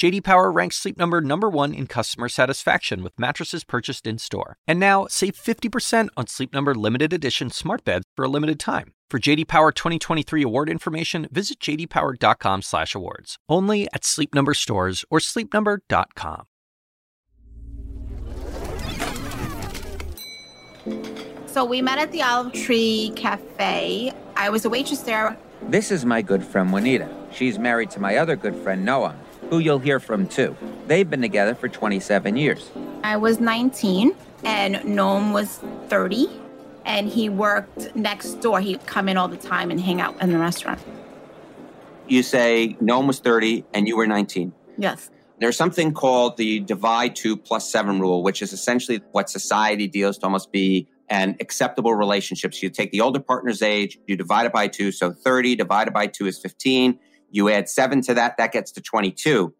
JD Power ranks Sleep Number number 1 in customer satisfaction with mattresses purchased in-store. And now, save 50% on Sleep Number limited edition smart beds for a limited time. For JD Power 2023 award information, visit jdpower.com/awards. Only at Sleep Number stores or sleepnumber.com. So we met at the Olive Tree Cafe. I was a waitress there. This is my good friend Juanita. She's married to my other good friend Noam, who you'll hear from too. They've been together for 27 years. I was 19 and Noam was 30 and he worked next door. He'd come in all the time and hang out in the restaurant. You say Noam was 30 and you were 19. Yes. There's something called the divide two plus seven rule, which is essentially what society deals to almost be an acceptable relationship. So you take the older partner's age, you divide it by two. So 30 divided by two is 15. You add seven to that, that gets to 22.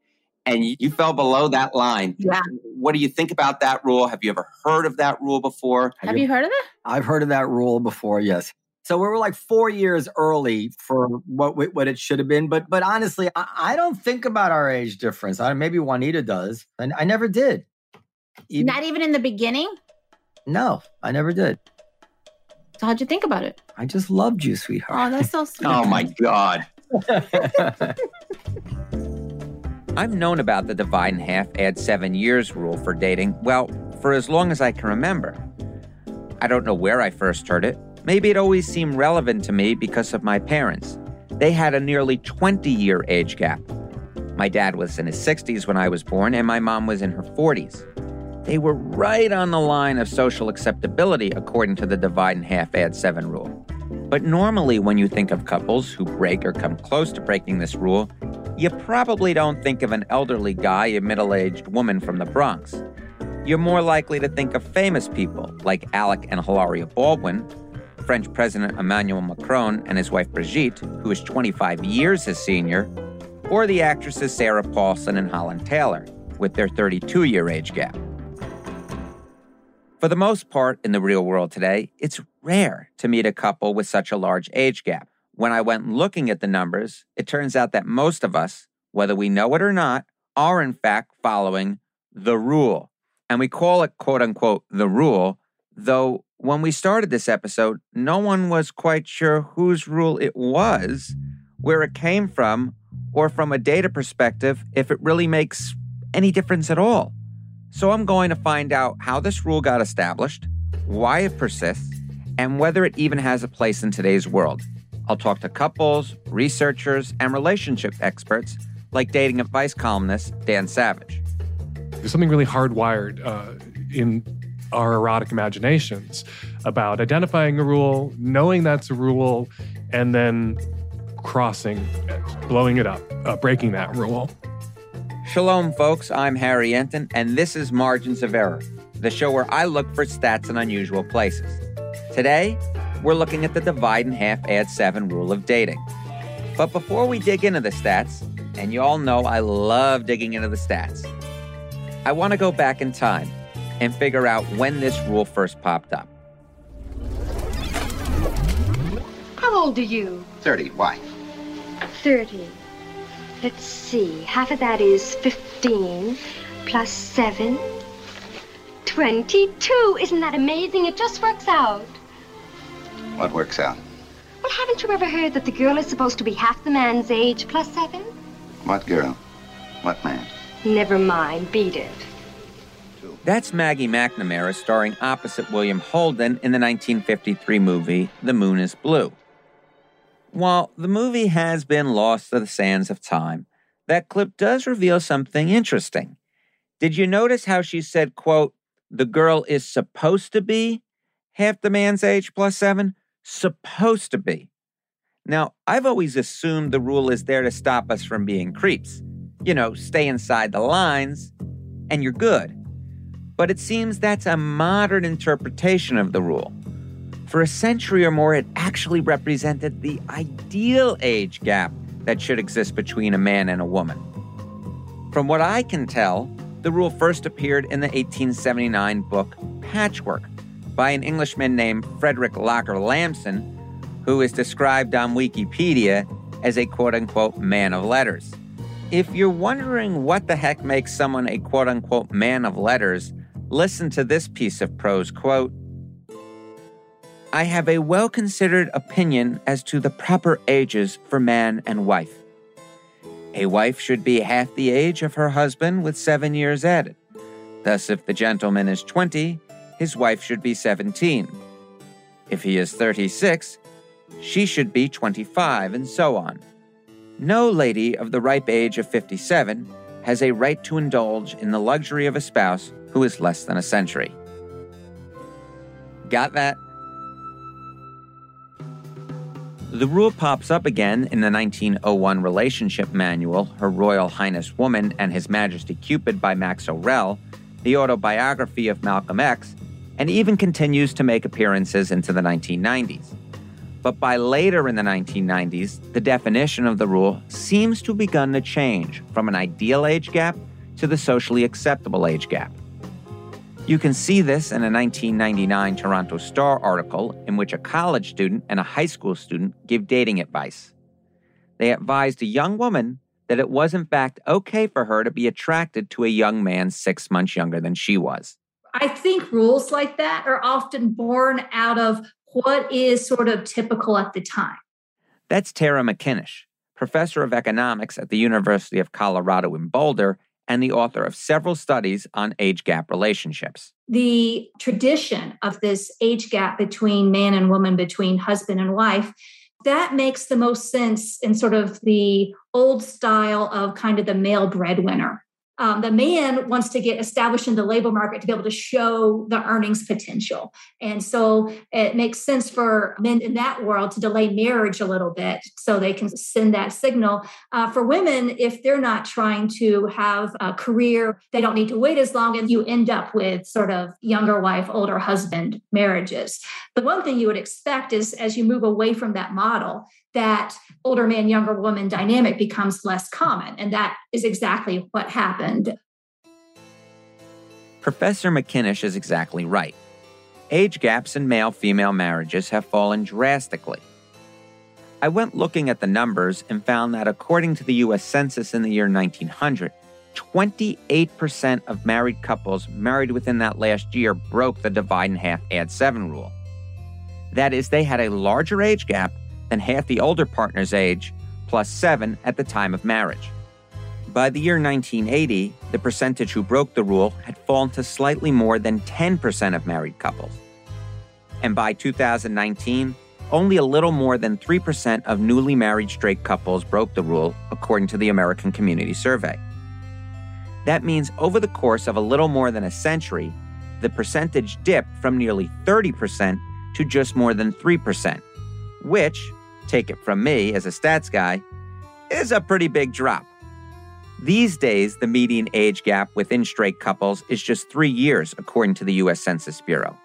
And you, you fell below that line. Yeah. What do you think about that rule? Have you ever heard of that rule before? Have you heard of it? I've heard of that rule before. Yes. So we were like four years early for what what it should have been. But but honestly, I, I don't think about our age difference. I, maybe Juanita does, and I never did. Even- Not even in the beginning? no, I never did. So how'd you think about it? I just loved you, sweetheart. Oh, that's so sweet. Oh my God. I've known about the divide in half, add seven years rule for dating, well, for as long as I can remember. I don't know where I first heard it. Maybe it always seemed relevant to me because of my parents. They had a nearly 20 year age gap. My dad was in his 60s when I was born, and my mom was in her 40s. They were right on the line of social acceptability according to the divide in half, add seven rule. But normally, when you think of couples who break or come close to breaking this rule, you probably don't think of an elderly guy, a middle aged woman from the Bronx. You're more likely to think of famous people like Alec and Hilaria Baldwin, French President Emmanuel Macron and his wife Brigitte, who is 25 years his senior, or the actresses Sarah Paulson and Holland Taylor, with their 32 year age gap. For the most part in the real world today, it's rare to meet a couple with such a large age gap. When I went looking at the numbers, it turns out that most of us, whether we know it or not, are in fact following the rule. And we call it quote unquote the rule, though when we started this episode, no one was quite sure whose rule it was, where it came from, or from a data perspective, if it really makes any difference at all. So I'm going to find out how this rule got established, why it persists, and whether it even has a place in today's world. I'll talk to couples, researchers, and relationship experts like dating advice columnist Dan Savage. There's something really hardwired uh, in our erotic imaginations about identifying a rule, knowing that's a rule, and then crossing it, blowing it up, uh, breaking that rule. Shalom, folks. I'm Harry Enten, and this is Margins of Error, the show where I look for stats in unusual places. Today, we're looking at the divide and half, add seven rule of dating. But before we dig into the stats, and you all know I love digging into the stats, I want to go back in time and figure out when this rule first popped up. How old are you? 30. Why? 30. Let's see. Half of that is 15 plus 7. 22. Isn't that amazing? It just works out. What works out? Well, haven't you ever heard that the girl is supposed to be half the man's age plus 7? What girl? What man? Never mind. Beat it. That's Maggie McNamara starring opposite William Holden in the 1953 movie The Moon is Blue. While the movie has been lost to the sands of time, that clip does reveal something interesting. Did you notice how she said, quote, the girl is supposed to be half the man's age plus seven? Supposed to be. Now, I've always assumed the rule is there to stop us from being creeps. You know, stay inside the lines, and you're good. But it seems that's a modern interpretation of the rule. For a century or more, it actually represented the ideal age gap that should exist between a man and a woman. From what I can tell, the rule first appeared in the 1879 book Patchwork by an Englishman named Frederick Locker Lampson, who is described on Wikipedia as a quote unquote man of letters. If you're wondering what the heck makes someone a quote unquote man of letters, listen to this piece of prose quote I have a well considered opinion as to the proper ages for man and wife. A wife should be half the age of her husband with seven years added. Thus, if the gentleman is 20, his wife should be 17. If he is 36, she should be 25, and so on. No lady of the ripe age of 57 has a right to indulge in the luxury of a spouse who is less than a century. Got that? The rule pops up again in the 1901 relationship manual, Her Royal Highness Woman and His Majesty Cupid by Max O'Rell, the autobiography of Malcolm X, and even continues to make appearances into the 1990s. But by later in the 1990s, the definition of the rule seems to have begun to change from an ideal age gap to the socially acceptable age gap. You can see this in a 1999 Toronto Star article in which a college student and a high school student give dating advice. They advised a young woman that it was, in fact, okay for her to be attracted to a young man six months younger than she was. I think rules like that are often born out of what is sort of typical at the time. That's Terra McKinnish, professor of economics at the University of Colorado in Boulder and the author of several studies on age gap relationships. The tradition of this age gap between man and woman, between husband and wife, that makes the most sense in sort of the old style of kind of the male breadwinner um, the man wants to get established in the labor market to be able to show the earnings potential. And so it makes sense for men in that world to delay marriage a little bit so they can send that signal. Uh, for women, if they're not trying to have a career, they don't need to wait as long, and you end up with sort of younger wife, older husband marriages. The one thing you would expect is as you move away from that model, that older man, younger woman dynamic becomes less common. And that is exactly what happened. Professor McKinnish is exactly right. Age gaps in male female marriages have fallen drastically. I went looking at the numbers and found that according to the US Census in the year 1900, 28% of married couples married within that last year broke the divide in half add 7 rule. That is, they had a larger age gap than half the older partner's age, plus seven at the time of marriage. By the year 1980, the percentage who broke the rule had fallen to slightly more than 10% of married couples. And by 2019, only a little more than 3% of newly married straight couples broke the rule, according to the American Community Survey. That means over the course of a little more than a century, the percentage dipped from nearly 30% to just more than 3%, which, take it from me as a stats guy, is a pretty big drop. These days, the median age gap within straight couples is just three years, according to the U.S. Census Bureau.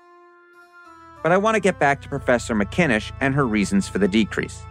But I want to get back to Professor McKinnish and her reasons for the decrease.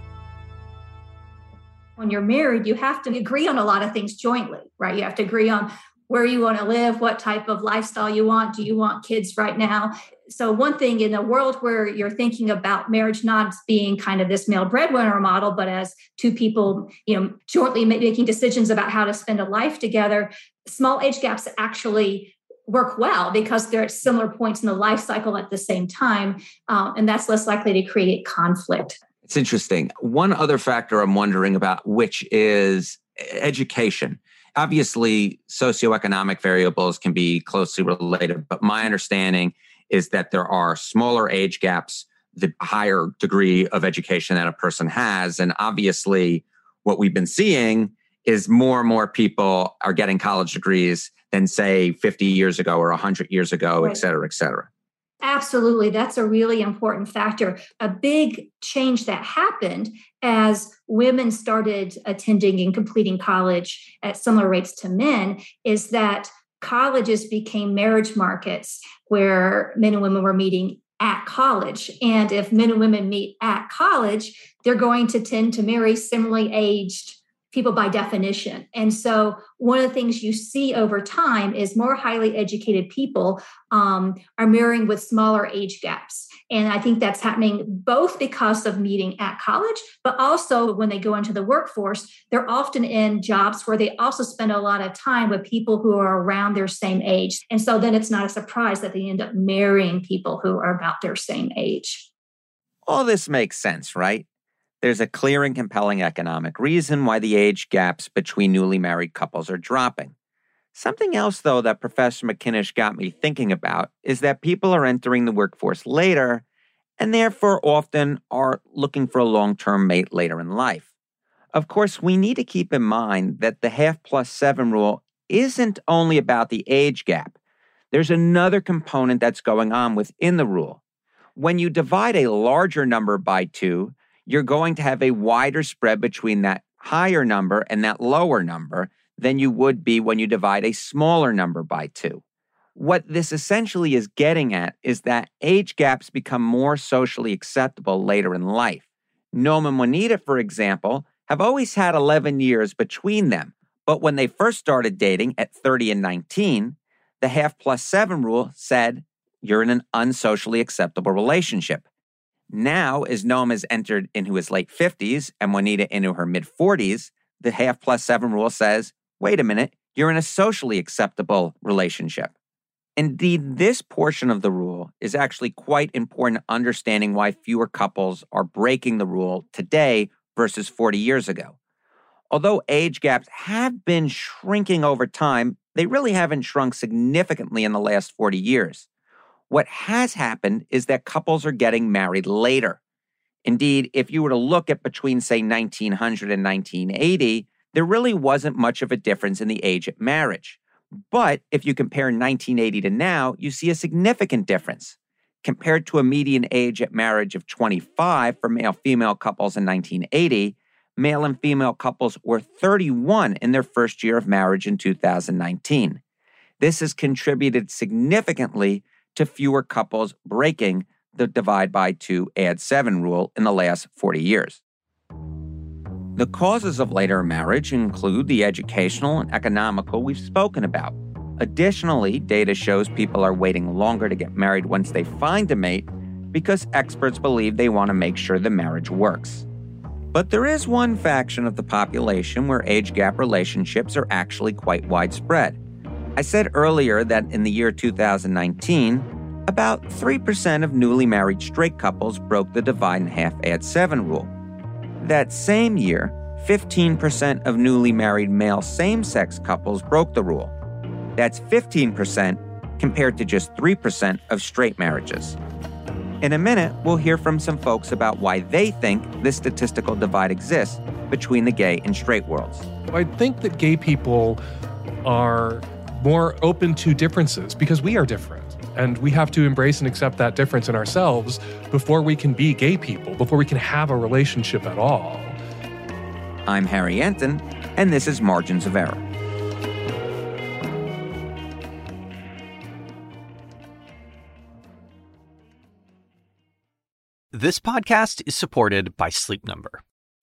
When you're married, you have to agree on a lot of things jointly, right? You have to agree on where you want to live, what type of lifestyle you want. Do you want kids right now? so one thing in a world where you're thinking about marriage not being kind of this male breadwinner model but as two people you know jointly making decisions about how to spend a life together small age gaps actually work well because they're at similar points in the life cycle at the same time um, and that's less likely to create conflict it's interesting one other factor i'm wondering about which is education obviously socioeconomic variables can be closely related but my understanding is that there are smaller age gaps the higher degree of education that a person has. And obviously, what we've been seeing is more and more people are getting college degrees than, say, 50 years ago or 100 years ago, right. et cetera, et cetera. Absolutely. That's a really important factor. A big change that happened as women started attending and completing college at similar rates to men is that colleges became marriage markets where men and women were meeting at college. And if men and women meet at college, they're going to tend to marry similarly aged people by definition. And so, one of the things you see over time is more highly educated people um, are marrying with smaller age gaps. And I think that's happening both because of meeting at college, but also when they go into the workforce, they're often in jobs where they also spend a lot of time with people who are around their same age. And so then it's not a surprise that they end up marrying people who are about their same age. All this makes sense, right? There's a clear and compelling economic reason why the age gaps between newly married couples are dropping. Something else, though, that Professor McKinnish got me thinking about is that people are entering the workforce later and therefore often are looking for a long term mate later in life. Of course, we need to keep in mind that the half plus seven rule isn't only about the age gap. There's another component that's going on within the rule. When you divide a larger number by two, you're going to have a wider spread between that higher number and that lower number than you would be when you divide a smaller number by two. What this essentially is getting at is that age gaps become more socially acceptable later in life. Noam and Juanita, for example, have always had 11 years between them, but when they first started dating at 30 and 19, the half plus seven rule said you're in an unsocially acceptable relationship. Now, as Noam has entered into his late 50s and Juanita into her mid 40s, the half plus seven rule says wait a minute, you're in a socially acceptable relationship. Indeed, this portion of the rule is actually quite important understanding why fewer couples are breaking the rule today versus 40 years ago. Although age gaps have been shrinking over time, they really haven't shrunk significantly in the last 40 years. What has happened is that couples are getting married later. Indeed, if you were to look at between, say, 1900 and 1980, there really wasn't much of a difference in the age at marriage. But if you compare 1980 to now, you see a significant difference. Compared to a median age at marriage of 25 for male female couples in 1980, male and female couples were 31 in their first year of marriage in 2019. This has contributed significantly to fewer couples breaking the divide by two, add seven rule in the last 40 years. The causes of later marriage include the educational and economical we've spoken about. Additionally, data shows people are waiting longer to get married once they find a mate because experts believe they want to make sure the marriage works. But there is one faction of the population where age gap relationships are actually quite widespread. I said earlier that in the year 2019, about 3% of newly married straight couples broke the divide and half add 7 rule. That same year, 15% of newly married male same sex couples broke the rule. That's 15% compared to just 3% of straight marriages. In a minute, we'll hear from some folks about why they think this statistical divide exists between the gay and straight worlds. I think that gay people are more open to differences because we are different. And we have to embrace and accept that difference in ourselves before we can be gay people, before we can have a relationship at all. I'm Harry Enten, and this is Margins of Error. This podcast is supported by Sleep Number.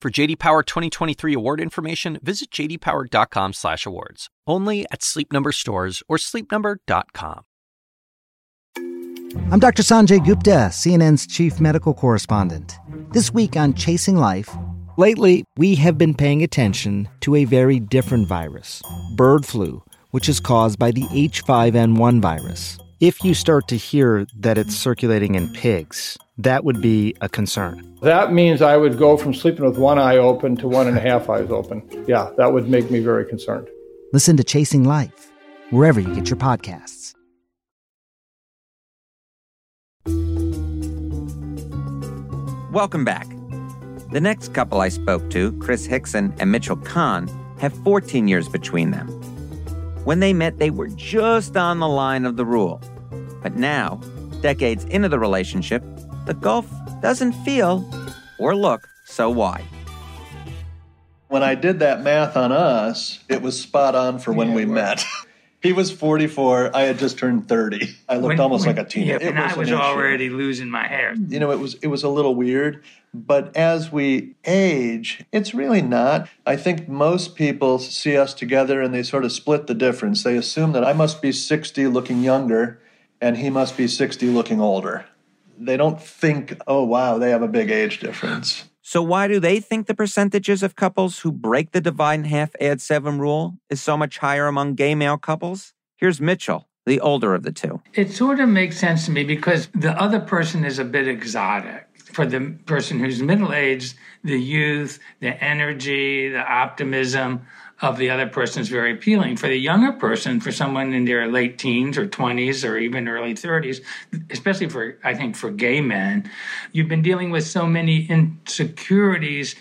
For JD Power 2023 award information, visit jdpower.com/awards. Only at Sleep Number stores or sleepnumber.com. I'm Dr. Sanjay Gupta, CNN's chief medical correspondent. This week on Chasing Life, lately we have been paying attention to a very different virus, bird flu, which is caused by the H5N1 virus. If you start to hear that it's circulating in pigs, that would be a concern. That means I would go from sleeping with one eye open to one and a half eyes open. Yeah, that would make me very concerned. Listen to Chasing Life wherever you get your podcasts. Welcome back. The next couple I spoke to, Chris Hickson and Mitchell Kahn, have 14 years between them. When they met, they were just on the line of the rule. But now, decades into the relationship, the gulf doesn't feel or look so wide. When I did that math on us, it was spot on for when we met. he was 44. I had just turned 30. I looked When- almost when- like a teenager. Yeah, and I an was issue. already losing my hair. You know, it was it was a little weird, but as we age, it's really not. I think most people see us together and they sort of split the difference. They assume that I must be 60 looking younger and he must be 60 looking older. They don't think, "Oh wow, they have a big age difference." So, why do they think the percentages of couples who break the divide in half add seven rule is so much higher among gay male couples? Here's Mitchell, the older of the two. It sort of makes sense to me because the other person is a bit exotic. For the person who's middle aged, the youth, the energy, the optimism of the other person is very appealing. For the younger person, for someone in their late teens or 20s or even early 30s, especially for, I think, for gay men, you've been dealing with so many insecurities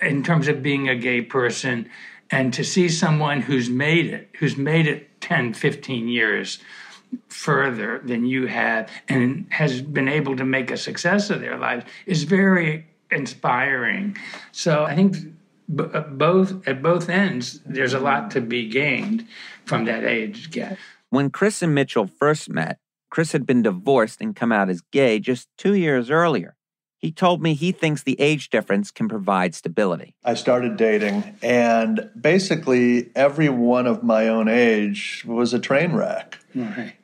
in terms of being a gay person and to see someone who's made it, who's made it 10, 15 years further than you have and has been able to make a success of their lives is very inspiring. So I think b- uh, both at both ends, there's a lot to be gained from that age gap. When Chris and Mitchell first met, Chris had been divorced and come out as gay just two years earlier. He told me he thinks the age difference can provide stability. I started dating, and basically every one of my own age was a train wreck.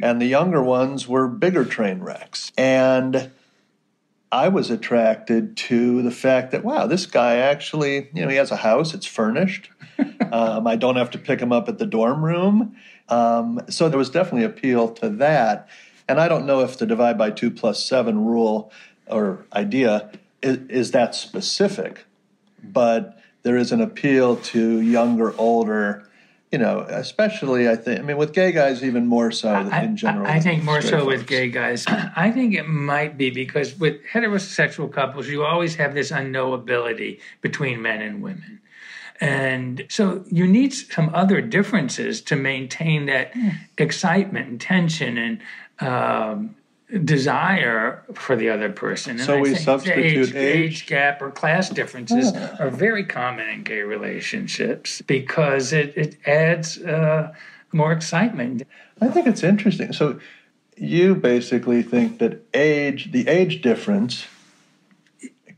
And the younger ones were bigger train wrecks. And I was attracted to the fact that, wow, this guy actually, you know, he has a house, it's furnished. um, I don't have to pick him up at the dorm room. Um, so there was definitely appeal to that. And I don't know if the divide by two plus seven rule or idea is, is that specific, but there is an appeal to younger, older, you know, especially I think, I mean, with gay guys, even more so than in general. I, I think more straight so with gay guys. I think it might be because with heterosexual couples, you always have this unknowability between men and women. And so you need some other differences to maintain that excitement and tension and um, desire for the other person. And So I we substitute age, age? gap or class differences are very common in gay relationships because it, it adds uh, more excitement. I think it's interesting. So you basically think that age, the age difference,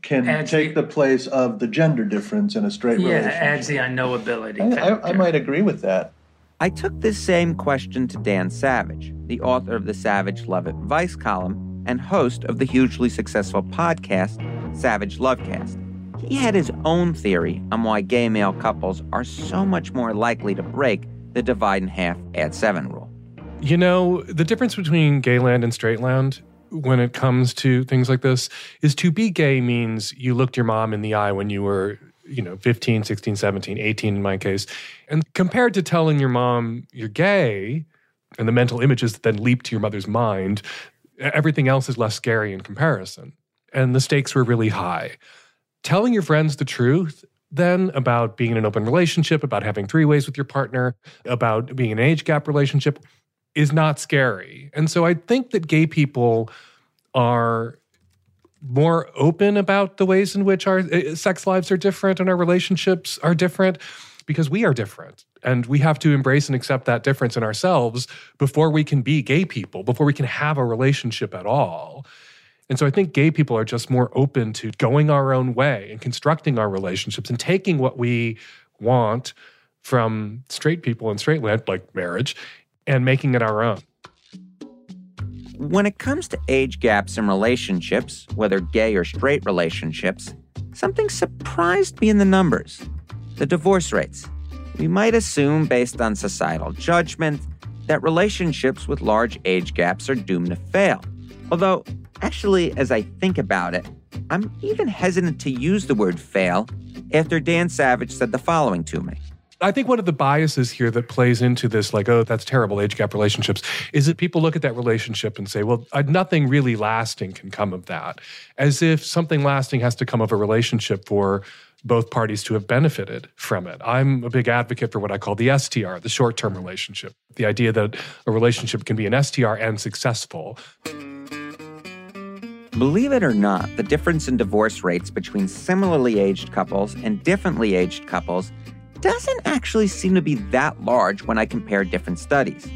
can Adds take the, place of the gender difference in a straight Yeah, relationship. Yeah, adds the unknowability. I, I. I might agree with that. I took this same question to Dan Savage, the author of the Savage Love Advice column and host of the hugely successful podcast, Savage Lovecast. He had his own theory on why gay male couples are so much more likely to break the divide in half add seven rule. You know, the difference between gay land and straight land when it comes to things like this is to be gay means you looked your mom in the eye when you were, you know, 15, 16, 17, 18 in my case. And compared to telling your mom you're gay and the mental images that then leap to your mother's mind, everything else is less scary in comparison. And the stakes were really high. Telling your friends the truth then about being in an open relationship, about having three ways with your partner, about being in an age gap relationship is not scary. And so I think that gay people are more open about the ways in which our uh, sex lives are different and our relationships are different because we are different. And we have to embrace and accept that difference in ourselves before we can be gay people, before we can have a relationship at all. And so I think gay people are just more open to going our own way and constructing our relationships and taking what we want from straight people in straight land, like marriage, and making it our own. When it comes to age gaps in relationships, whether gay or straight relationships, something surprised me in the numbers the divorce rates. We might assume, based on societal judgment, that relationships with large age gaps are doomed to fail. Although, actually, as I think about it, I'm even hesitant to use the word fail after Dan Savage said the following to me. I think one of the biases here that plays into this, like, oh, that's terrible age gap relationships, is that people look at that relationship and say, well, uh, nothing really lasting can come of that. As if something lasting has to come of a relationship for both parties to have benefited from it. I'm a big advocate for what I call the STR, the short term relationship. The idea that a relationship can be an STR and successful. Believe it or not, the difference in divorce rates between similarly aged couples and differently aged couples doesn't actually seem to be that large when I compare different studies.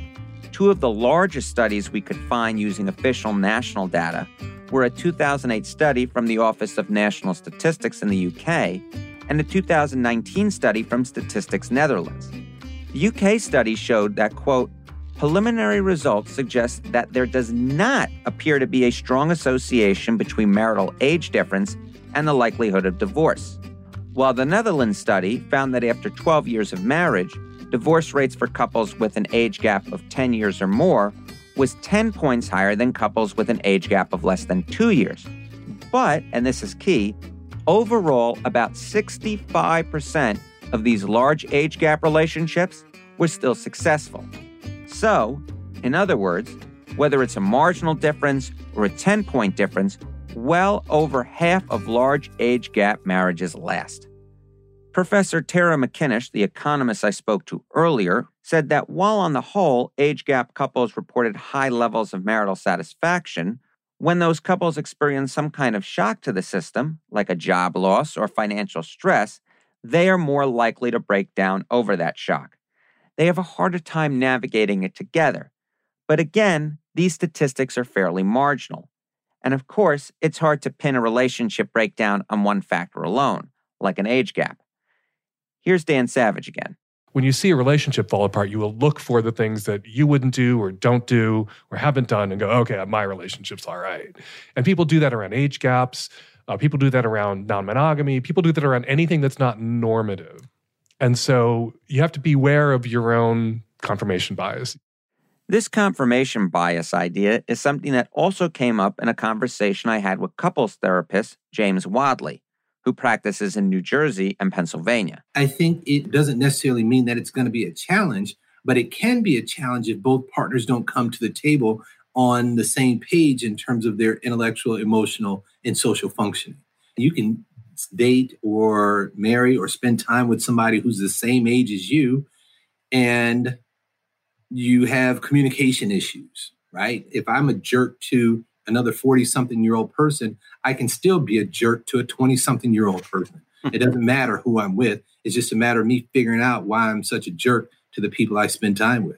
Two of the largest studies we could find using official national data were a 2008 study from the Office of National Statistics in the UK and a 2019 study from Statistics Netherlands. The UK study showed that, quote, preliminary results suggest that there does not appear to be a strong association between marital age difference and the likelihood of divorce. While the Netherlands study found that after 12 years of marriage, divorce rates for couples with an age gap of 10 years or more was 10 points higher than couples with an age gap of less than two years. But, and this is key, overall, about 65% of these large age gap relationships were still successful. So, in other words, whether it's a marginal difference or a 10 point difference, well over half of large age gap marriages last. Professor Terra McKinnish, the economist I spoke to earlier, said that while on the whole, age gap couples reported high levels of marital satisfaction, when those couples experience some kind of shock to the system, like a job loss or financial stress, they are more likely to break down over that shock they have a harder time navigating it together. But again, these statistics are fairly marginal. And of course, it's hard to pin a relationship breakdown on one factor alone, like an age gap. Here's Dan Savage again. When you see a relationship fall apart, you will look for the things that you wouldn't do or don't do or haven't done and go, okay, my relationship's all right. And people do that around age gaps. Uh, people do that around non monogamy. People do that around anything that's not normative. And so you have to beware of your own confirmation bias. This confirmation bias idea is something that also came up in a conversation I had with couples therapist James Wadley, who practices in New Jersey and Pennsylvania. I think it doesn't necessarily mean that it's going to be a challenge, but it can be a challenge if both partners don't come to the table on the same page in terms of their intellectual, emotional, and social functioning. You can date or marry or spend time with somebody who's the same age as you and you have communication issues, right? If I'm a jerk to another 40 something year old person, I can still be a jerk to a 20 something year old person. it doesn't matter who I'm with. It's just a matter of me figuring out why I'm such a jerk to the people I spend time with.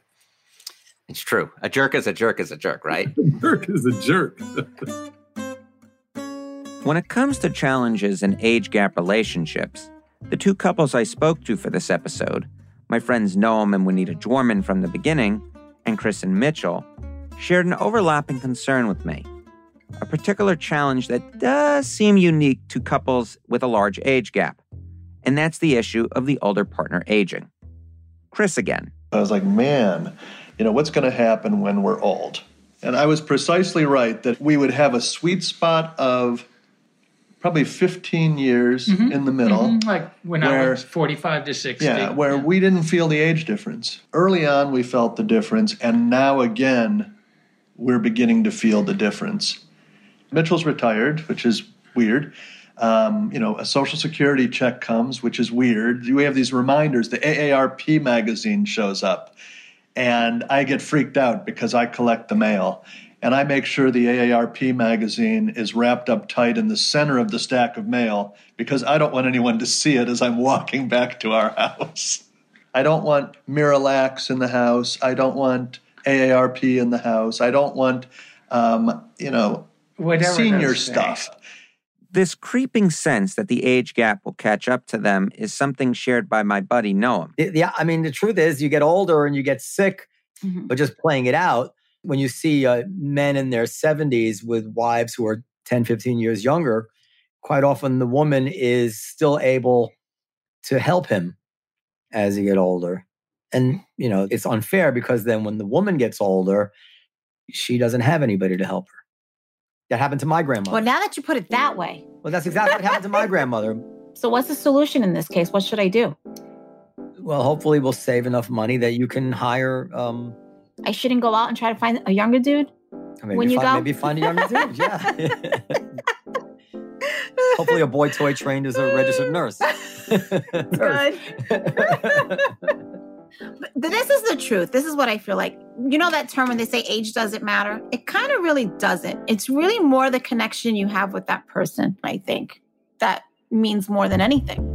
It's true. A jerk is a jerk is a jerk, right? a jerk is a jerk. When it comes to challenges in age gap relationships, the two couples I spoke to for this episode, my friends Noam and Juanita Jorman from the beginning, and Chris and Mitchell, shared an overlapping concern with me. A particular challenge that does seem unique to couples with a large age gap, and that's the issue of the older partner aging. Chris again. I was like, man, you know, what's going to happen when we're old? And I was precisely right that we would have a sweet spot of probably 15 years mm-hmm. in the middle. Mm-hmm. Like when where, I was 45 to 60. Yeah, where yeah. we didn't feel the age difference. Early on, we felt the difference, and now again, we're beginning to feel the difference. Mitchell's retired, which is weird. Um, you know, a social security check comes, which is weird. We have these reminders. The AARP magazine shows up, and I get freaked out because I collect the mail and I make sure the AARP magazine is wrapped up tight in the center of the stack of mail because I don't want anyone to see it as I'm walking back to our house. I don't want Miralax in the house. I don't want AARP in the house. I don't want, um, you know, Whatever senior stuff. This creeping sense that the age gap will catch up to them is something shared by my buddy Noam. Yeah, I mean, the truth is, you get older and you get sick, mm-hmm. but just playing it out when you see uh, men in their 70s with wives who are 10, 15 years younger, quite often the woman is still able to help him as he get older. And, you know, it's unfair because then when the woman gets older, she doesn't have anybody to help her. That happened to my grandmother. Well, now that you put it that way. Well, that's exactly what happened to my grandmother. So, what's the solution in this case? What should I do? Well, hopefully, we'll save enough money that you can hire. Um, I shouldn't go out and try to find a younger dude maybe when you find, go. Maybe find a younger dude. Yeah. hopefully, a boy toy trained as a registered nurse. Good. But this is the truth. This is what I feel like. You know that term when they say age doesn't matter? It kind of really doesn't. It's really more the connection you have with that person, I think, that means more than anything.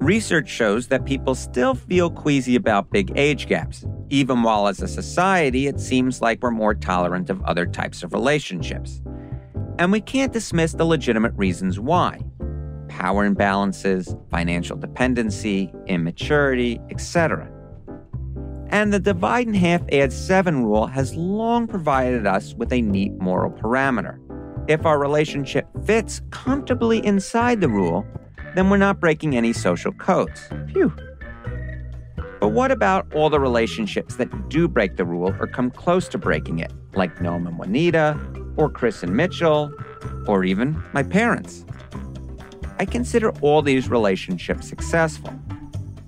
Research shows that people still feel queasy about big age gaps, even while as a society it seems like we're more tolerant of other types of relationships. And we can't dismiss the legitimate reasons why power imbalances, financial dependency, immaturity, etc. And the divide and half add seven rule has long provided us with a neat moral parameter. If our relationship fits comfortably inside the rule, then we're not breaking any social codes. Phew. But what about all the relationships that do break the rule or come close to breaking it, like Noam and Juanita, or Chris and Mitchell, or even my parents? I consider all these relationships successful.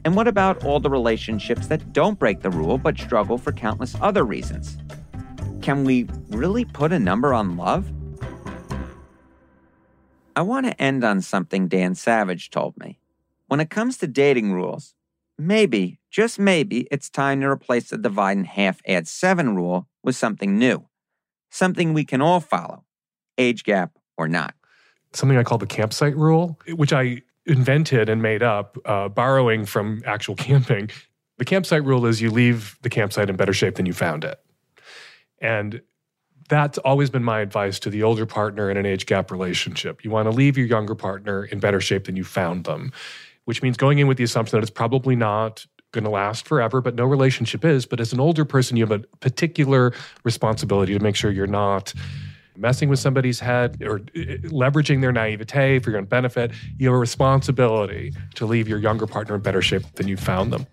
And what about all the relationships that don't break the rule but struggle for countless other reasons? Can we really put a number on love? I want to end on something Dan Savage told me. When it comes to dating rules, maybe, just maybe, it's time to replace the divide and half add seven rule with something new. Something we can all follow, age gap or not something I call the campsite rule, which I invented and made up, uh, borrowing from actual camping. The campsite rule is you leave the campsite in better shape than you found it. And that's always been my advice to the older partner in an age gap relationship. You want to leave your younger partner in better shape than you found them, which means going in with the assumption that it's probably not going to last forever, but no relationship is. But as an older person, you have a particular responsibility to make sure you're not messing with somebody's head or uh, leveraging their naivete for your own benefit, you have a responsibility to leave your younger partner in better shape than you found them.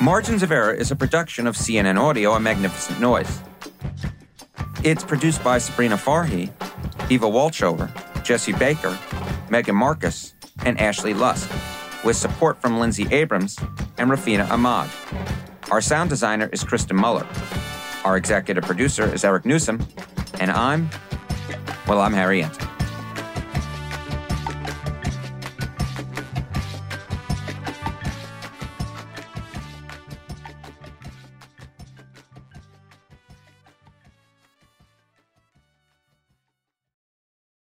Margins of Error is a production of CNN Audio and Magnificent Noise. It's produced by Sabrina Farhi, Eva Walchover, Jesse Baker, Megan Marcus, and Ashley Lusk, with support from Lindsay Abrams and Rafina Ahmad. Our sound designer is Kristen Muller. Our executive producer is Eric Nuzum. And I'm, well, I'm Harry Enten.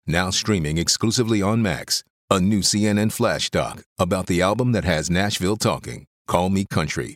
Now streaming exclusively on Max, a new CNN flash doc about the album that has Nashville talking, Call Me Country